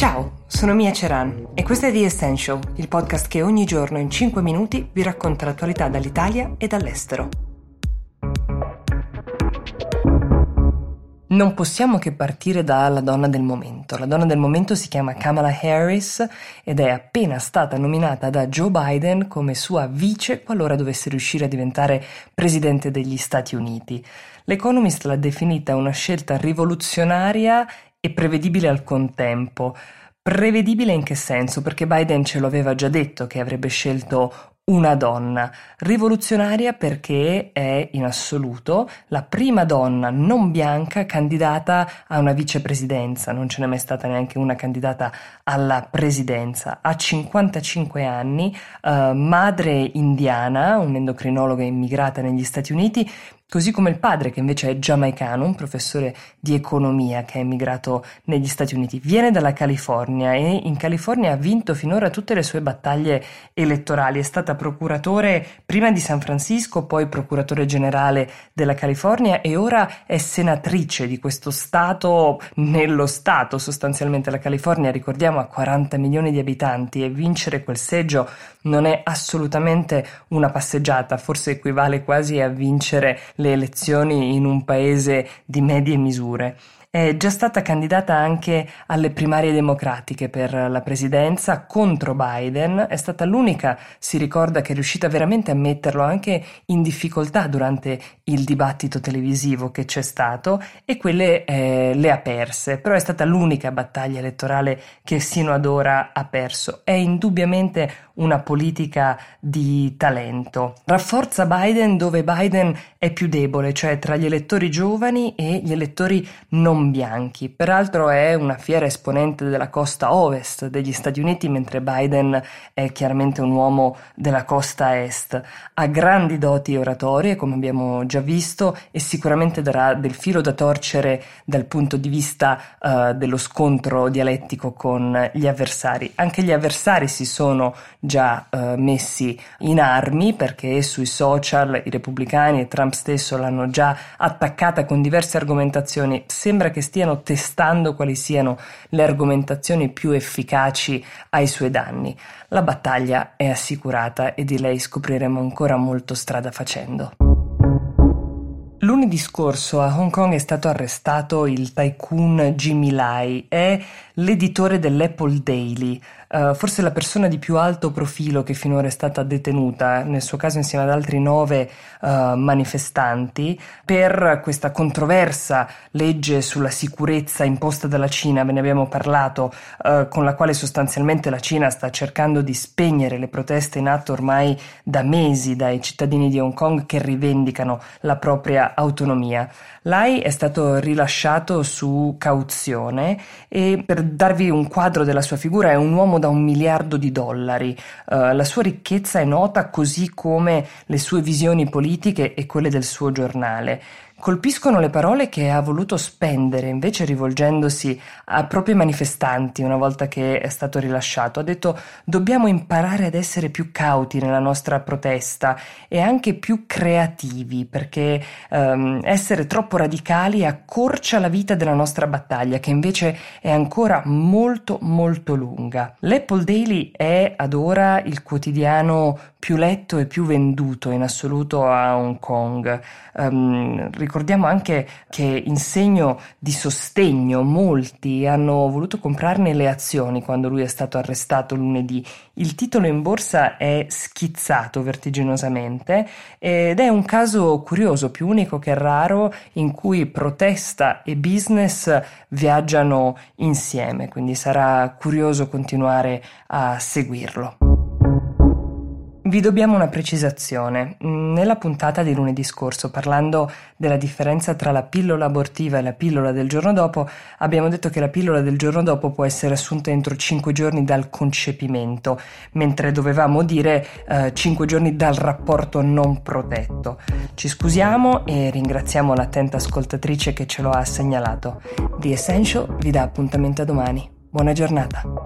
Ciao, sono Mia Ceran e questo è The Essential, il podcast che ogni giorno in 5 minuti vi racconta l'attualità dall'Italia e dall'estero. Non possiamo che partire dalla donna del momento. La donna del momento si chiama Kamala Harris ed è appena stata nominata da Joe Biden come sua vice qualora dovesse riuscire a diventare presidente degli Stati Uniti. L'Economist l'ha definita una scelta rivoluzionaria e prevedibile al contempo. Prevedibile in che senso? Perché Biden ce lo aveva già detto che avrebbe scelto una donna, rivoluzionaria perché è in assoluto la prima donna non bianca candidata a una vicepresidenza, non ce n'è mai stata neanche una candidata alla presidenza. Ha 55 anni, eh, madre indiana, un'endocrinologa immigrata negli Stati Uniti, Così come il padre, che invece è giamaicano, un professore di economia che è emigrato negli Stati Uniti, viene dalla California e in California ha vinto finora tutte le sue battaglie elettorali. È stata procuratore prima di San Francisco, poi procuratore generale della California e ora è senatrice di questo Stato nello Stato. Sostanzialmente la California, ricordiamo, ha 40 milioni di abitanti e vincere quel seggio non è assolutamente una passeggiata, forse equivale quasi a vincere le elezioni in un paese di medie misure. È già stata candidata anche alle primarie democratiche per la presidenza contro Biden, è stata l'unica, si ricorda, che è riuscita veramente a metterlo anche in difficoltà durante il dibattito televisivo che c'è stato e quelle eh, le ha perse, però è stata l'unica battaglia elettorale che sino ad ora ha perso. È indubbiamente una politica di talento. Rafforza Biden dove Biden è più debole, cioè tra gli elettori giovani e gli elettori non bianchi. Peraltro è una fiera esponente della costa ovest degli Stati Uniti, mentre Biden è chiaramente un uomo della costa est. Ha grandi doti oratorie, come abbiamo già visto, e sicuramente darà del filo da torcere dal punto di vista uh, dello scontro dialettico con gli avversari. Anche gli avversari si sono già uh, messi in armi perché sui social i repubblicani e Trump stesso l'hanno già attaccata con diverse argomentazioni. Sembra che stiano testando quali siano le argomentazioni più efficaci ai suoi danni. La battaglia è assicurata e di lei scopriremo ancora molto strada facendo. Lunedì scorso a Hong Kong è stato arrestato il tycoon Jimmy Lai, è l'editore dell'Apple Daily, uh, forse la persona di più alto profilo che finora è stata detenuta, nel suo caso insieme ad altri nove uh, manifestanti, per questa controversa legge sulla sicurezza imposta dalla Cina, ve ne abbiamo parlato, uh, con la quale sostanzialmente la Cina sta cercando di spegnere le proteste in atto ormai da mesi dai cittadini di Hong Kong che rivendicano la propria autonomia. Lai è stato rilasciato su cauzione e per darvi un quadro della sua figura è un uomo da un miliardo di dollari. Uh, la sua ricchezza è nota così come le sue visioni politiche e quelle del suo giornale. Colpiscono le parole che ha voluto spendere invece rivolgendosi a propri manifestanti una volta che è stato rilasciato. Ha detto dobbiamo imparare ad essere più cauti nella nostra protesta e anche più creativi perché um, essere troppo radicali accorcia la vita della nostra battaglia che invece è ancora molto molto lunga. L'Apple Daily è ad ora il quotidiano più letto e più venduto in assoluto a Hong Kong. Um, ricordiamo anche che in segno di sostegno molti hanno voluto comprarne le azioni quando lui è stato arrestato lunedì. Il titolo in borsa è schizzato vertiginosamente ed è un caso curioso, più unico che raro, in cui protesta e business viaggiano insieme, quindi sarà curioso continuare a seguirlo. Vi dobbiamo una precisazione. Nella puntata di lunedì scorso, parlando della differenza tra la pillola abortiva e la pillola del giorno dopo, abbiamo detto che la pillola del giorno dopo può essere assunta entro 5 giorni dal concepimento, mentre dovevamo dire eh, 5 giorni dal rapporto non protetto. Ci scusiamo e ringraziamo l'attenta ascoltatrice che ce lo ha segnalato. The Essential vi dà appuntamento a domani. Buona giornata.